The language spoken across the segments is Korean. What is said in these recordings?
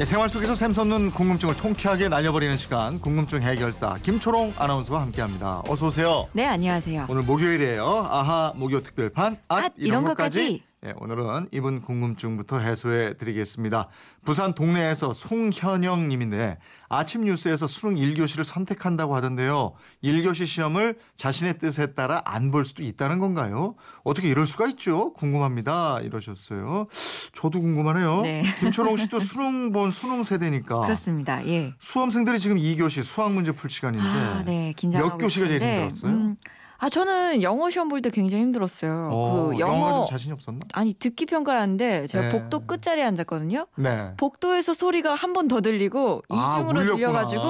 예, 생활 속에서 샘솟는 궁금증을 통쾌하게 날려버리는 시간 궁금증 해결사 김초롱 아나운서와 함께합니다. 어서 오세요. 네, 안녕하세요. 오늘 목요일이에요. 아하 목요 특별판 앗, 앗, 이런 것까지. 예, 오늘은 이분 궁금증부터 해소해 드리겠습니다. 부산 동네에서 송현영 님인데 아침 뉴스에서 수능 1교시를 선택한다고 하던데요. 1교시 시험을 자신의 뜻에 따라 안 볼 수도 있다는 건가요? 어떻게 이럴 수가 있죠? 궁금합니다. 이러셨어요. 저도 궁금하네요. 네. 김초롱 씨도 수능 본 수능 세대니까 그렇습니다. 예. 수험생들이 지금 2교시 수학 문제 풀 시간인데 아, 네, 긴장하고 몇 교시가 제일 있는데, 힘들었어요? 음, 아, 저는 영어 시험 볼 때 굉장히 힘들었어요. 어, 그 영어 좀 자신이 없었나? 아니 듣기 평가를 하는데 제가 네. 복도 끝자리에 앉았거든요. 네. 복도에서 소리가 한 번 더 들리고 아, 이중으로 울렸구나. 들려가지고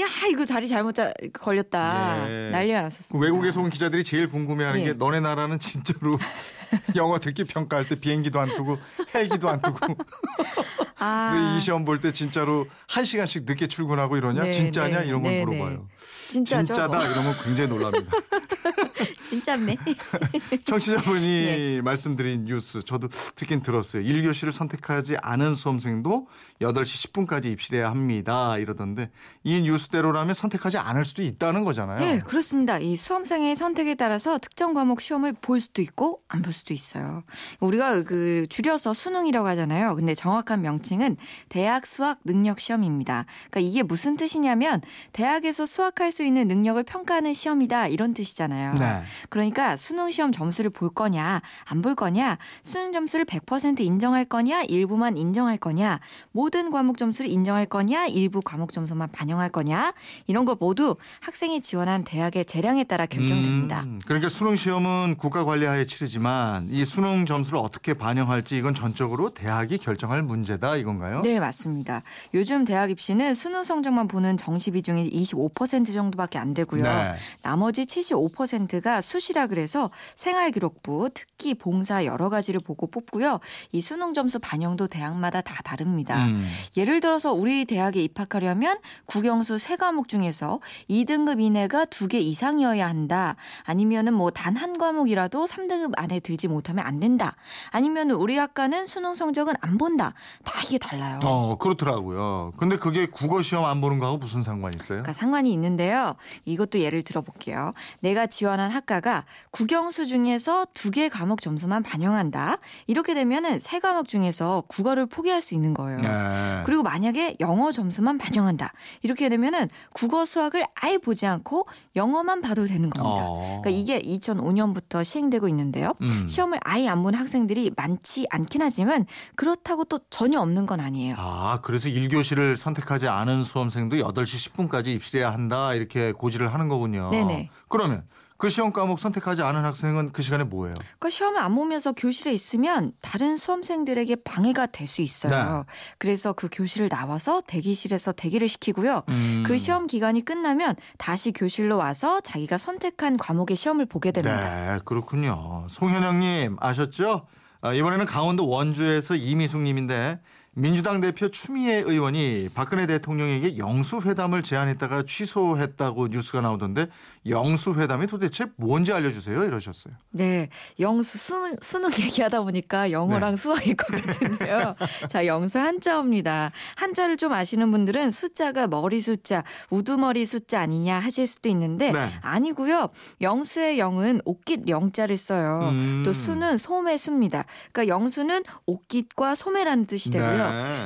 야 이거 자리 잘못 자, 걸렸다 예. 난리가 그 났었습니다. 외국에서 온 기자들이 제일 궁금해하는 예. 게 너네 나라는 진짜로 영어 듣기 평가할 때 비행기도 안 뜨고 헬기도 안 뜨고 아, 근데 이 시험 볼 때 진짜로 한 시간씩 늦게 출근하고 이러냐 네, 진짜냐 네, 이런 걸 네, 물어봐요. 진짜죠? 진짜다 이러면 굉장히 놀랍니다. 진짜네. 청취자분이 예. 말씀드린 뉴스 저도 듣긴 들었어요. 1교시를 선택하지 않은 수험생도 8시 10분까지 입실해야 합니다. 이러던데 이 뉴스대로라면 선택하지 않을 수도 있다는 거잖아요. 네, 그렇습니다. 이 수험생의 선택에 따라서 특정 과목 시험을 볼 수도 있고 안 볼 수도 있어요. 우리가 그 줄여서 수능이라고 하잖아요. 근데 정확한 명칭은 대학 수학 능력 시험입니다. 그러니까 이게 무슨 뜻이냐면 대학에서 수학할 수 있는 능력을 평가하는 시험이다 이런 뜻이잖아요. 네. 그러니까 수능 시험 점수를 볼 거냐, 안 볼 거냐, 수능 점수를 100% 인정할 거냐, 일부만 인정할 거냐, 모든 과목 점수를 인정할 거냐, 일부 과목 점수만 반영할 거냐, 이런 거 모두 학생이 지원한 대학의 재량에 따라 결정이 됩니다. 음, 그러니까 수능 시험은 국가 관리하에 치르지만 이 수능 점수를 어떻게 반영할지 이건 전적으로 대학이 결정할 문제다 이건가요? 네, 맞습니다. 요즘 대학 입시는 수능 성적만 보는 정시 비중이 25% 정도밖에 안 되고요. 네. 나머지 75%가 수시라 그래서 생활기록부, 특기, 봉사 여러 가지를 보고 뽑고요. 이 수능 점수 반영도 대학마다 다 다릅니다. 음. 예를 들어서 우리 대학에 입학하려면 국영수 세 과목 중에서 2등급 이내가 두 개 이상이어야 한다. 아니면은 뭐 단 한 과목이라도 3등급 안에 들지 못하면 안 된다. 아니면 우리 학과는 수능 성적은 안 본다. 다 이게 달라요. 어 그렇더라고요. 근데 그게 국어 시험 안 보는 거하고 무슨 상관이 있어요? 그러니까 상관이 있는데요. 이것도 예를 들어볼게요. 내가 지원한 학과가 국영수 중에서 두 개 과목 점수만 반영한다. 이렇게 되면은 세 과목 중에서 국어를 포기할 수 있는 거예요. 네. 그리고 만약에 영어 점수만 반영한다. 이렇게 되면은 국어 수학을 아예 보지 않고 영어만 봐도 되는 겁니다. 어. 그러니까 이게 2005년부터 시행되고 있는데요. 음. 시험을 아예 안 본 학생들이 많지 않긴 하지만 그렇다고 또 전혀 없는 건 아니에요. 아, 그래서 1교시를 선택하지 않은 수험생도 8시 10분까지 입실해야 한다 이렇게 고지를 하는 거군요. 네네. 그러면 그 시험 과목 선택하지 않은 학생은 그 시간에 뭐 해요? 그러니까 시험을 안 보면서 교실에 있으면 다른 수험생들에게 방해가 될 수 있어요. 네. 그래서 그 교실을 나와서 대기실에서 대기를 시키고요. 음. 그 시험 기간이 끝나면 다시 교실로 와서 자기가 선택한 과목의 시험을 보게 됩니다. 네, 그렇군요. 송현영님 아셨죠? 아, 이번에는 강원도 원주에서 이미숙님인데 민주당 대표 추미애 의원이 박근혜 대통령에게 영수회담을 제안했다가 취소했다고 뉴스가 나오던데 영수회담이 도대체 뭔지 알려주세요 이러셨어요. 네, 영수 수능, 수능 얘기하다 보니까 영어랑 네. 수학일 것 같은데요. 자, 영수 한자어입니다. 한자를 좀 아시는 분들은 숫자가 머리 숫자, 우두머리 숫자 아니냐 하실 수도 있는데 네. 아니고요. 영수의 영은 옷깃 영자를 써요. 음. 또 수는 소매 수입니다. 그러니까 영수는 옷깃과 소매라는 뜻이 되고요. 네.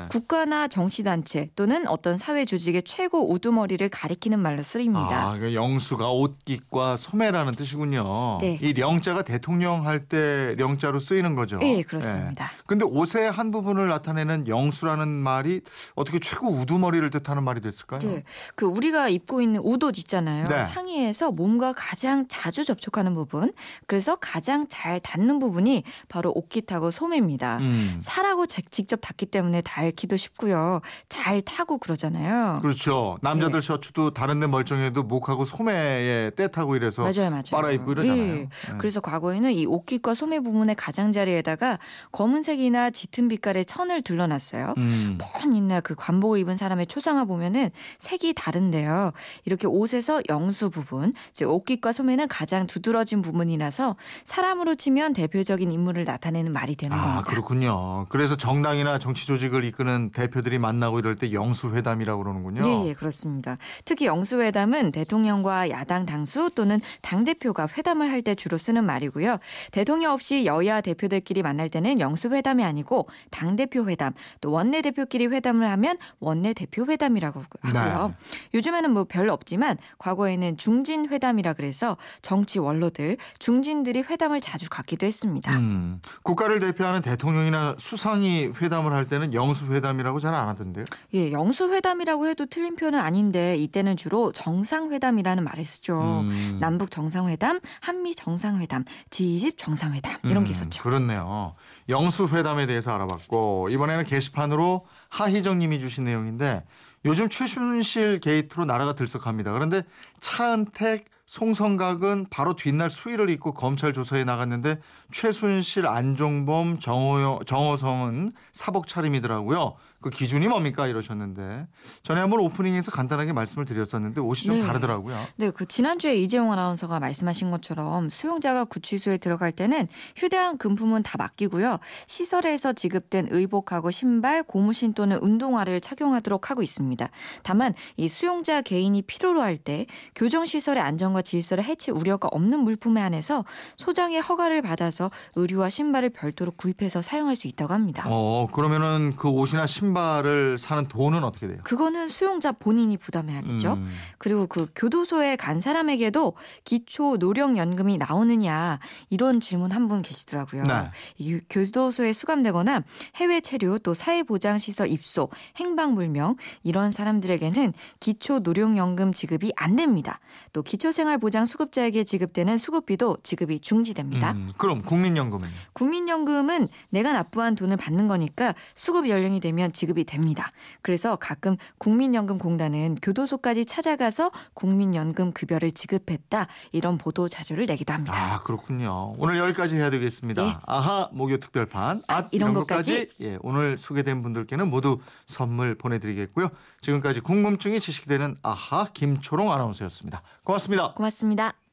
국가나 정치단체 또는 어떤 사회 조직의 최고 우두머리를 가리키는 말로 쓰입니다. 아, 그 영수가 옷깃과 소매라는 뜻이군요. 네. 이 령자가 대통령 할 때 령자로 쓰이는 거죠. 네, 그렇습니다. 예. 근데 옷의 한 부분을 나타내는 영수라는 말이 어떻게 최고 우두머리를 뜻하는 말이 됐을까요? 네, 그 우리가 입고 있는 우옷 있잖아요. 네. 상의에서 몸과 가장 자주 접촉하는 부분, 그래서 가장 잘 닿는 부분이 바로 옷깃하고 소매입니다. 음. 살하고 제- 직접 닿기 때문에 때문에 닳기도 쉽고요. 잘 타고 그러잖아요. 그렇죠. 남자들 셔츠도 다른 데 멀쩡해도 목하고 소매에 때 타고 이래서 맞아요, 맞아요. 빨아입고 이러잖아요. 예. 네. 그래서 과거에는 이 옷깃과 소매 부분의 가장자리에다가 검은색이나 짙은 빛깔의 천을 둘러놨어요. 음. 뻔 있나 그 관복을 입은 사람의 초상화 보면은 색이 다른데요. 이렇게 옷에서 영수 부분, 즉 옷깃과 소매는 가장 두드러진 부분이라서 사람으로 치면 대표적인 인물을 나타내는 말이 되는 아, 겁니다. 그렇군요. 그래서 정당이나 정치 조 직을 이끄는 대표들이 만나고 이럴 때 영수회담이라고 그러는군요. 예, 예, 그렇습니다. 특히 영수회담은 대통령과 야당 당수 또는 당대표가 회담을 할 때 주로 쓰는 말이고요. 대통령 없이 여야 대표들끼리 만날 때는 영수회담이 아니고 당대표 회담, 또 원내대표끼리 회담을 하면 원내대표 회담이라고 하고요. 네. 요즘에는 뭐 별로 없지만 과거에는 중진 회담이라 그래서 정치 원로들, 중진들이 회담을 자주 갖기도 했습니다. 음, 국가를 대표하는 대통령이나 수상이 회담을 할 때는 영수회담이라고 잘 안 하던데요. 예, 영수회담이라고 해도 틀린 표현은 아닌데 이때는 주로 정상회담이라는 말을 쓰죠. 음. 남북 정상회담, 한미 정상회담, G20 정상회담 이런 게 음, 있었죠. 그렇네요. 영수회담에 대해서 알아봤고 이번에는 게시판으로 하희정 님이 주신 내용인데 요즘 최순실 게이트로 나라가 들썩합니다. 그런데 차은택 송성각은 바로 뒷날 수의를 입고 검찰 조사에 나갔는데 최순실, 안종범, 정호, 정호성은 사복 차림이더라고요. 그 기준이 뭡니까 이러셨는데 전에 한번 오프닝에서 간단하게 말씀을 드렸었는데 옷이 좀 네. 다르더라고요. 네, 그 지난주에 이재용 아나운서가 말씀하신 것처럼 수용자가 구치소에 들어갈 때는 휴대한 금품은 다 맡기고요. 시설에서 지급된 의복하고 신발, 고무신 또는 운동화를 착용하도록 하고 있습니다. 다만 이 수용자 개인이 필요로 할 때 교정 시설의 안전과 질서를 해칠 우려가 없는 물품에 한해서 소장의 허가를 받아서 의류와 신발을 별도로 구입해서 사용할 수 있다고 합니다. 어 그러면은 그 옷이나 신발 을 사는 돈은 어떻게 돼요? 그거는 수용자 본인이 부담해야겠죠. 음. 그리고 그 교도소에 간 사람에게도 기초 노령연금이 나오느냐 이런 질문 한 분 계시더라고요. 네. 이 교도소에 수감되거나 해외 체류 또 사회보장시설 입소, 행방불명 이런 사람들에게는 기초 노령연금 지급이 안 됩니다. 또 기초생활보장 수급자에게 지급되는 수급비도 지급이 중지됩니다. 음, 그럼 국민연금은 국민연금은 내가 납부한 돈을 받는 거니까 수급 연령이 되면 지급 이 됩니다. 그래서 가끔 국민연금공단은 교도소까지 찾아가서 국민연금 급여를 지급했다 이런 보도 자료를 내기도 합니다. 아 그렇군요. 오늘 여기까지 해야 되겠습니다. 예. 아하 목요 특별판 아, 이런 이런 것까지? 예, 오늘 소개된 분들께는 모두 선물 보내드리겠고요. 지금까지 궁금증이 지식이 되는 아하 김초롱 아나운서였습니다. 고맙습니다. 고맙습니다.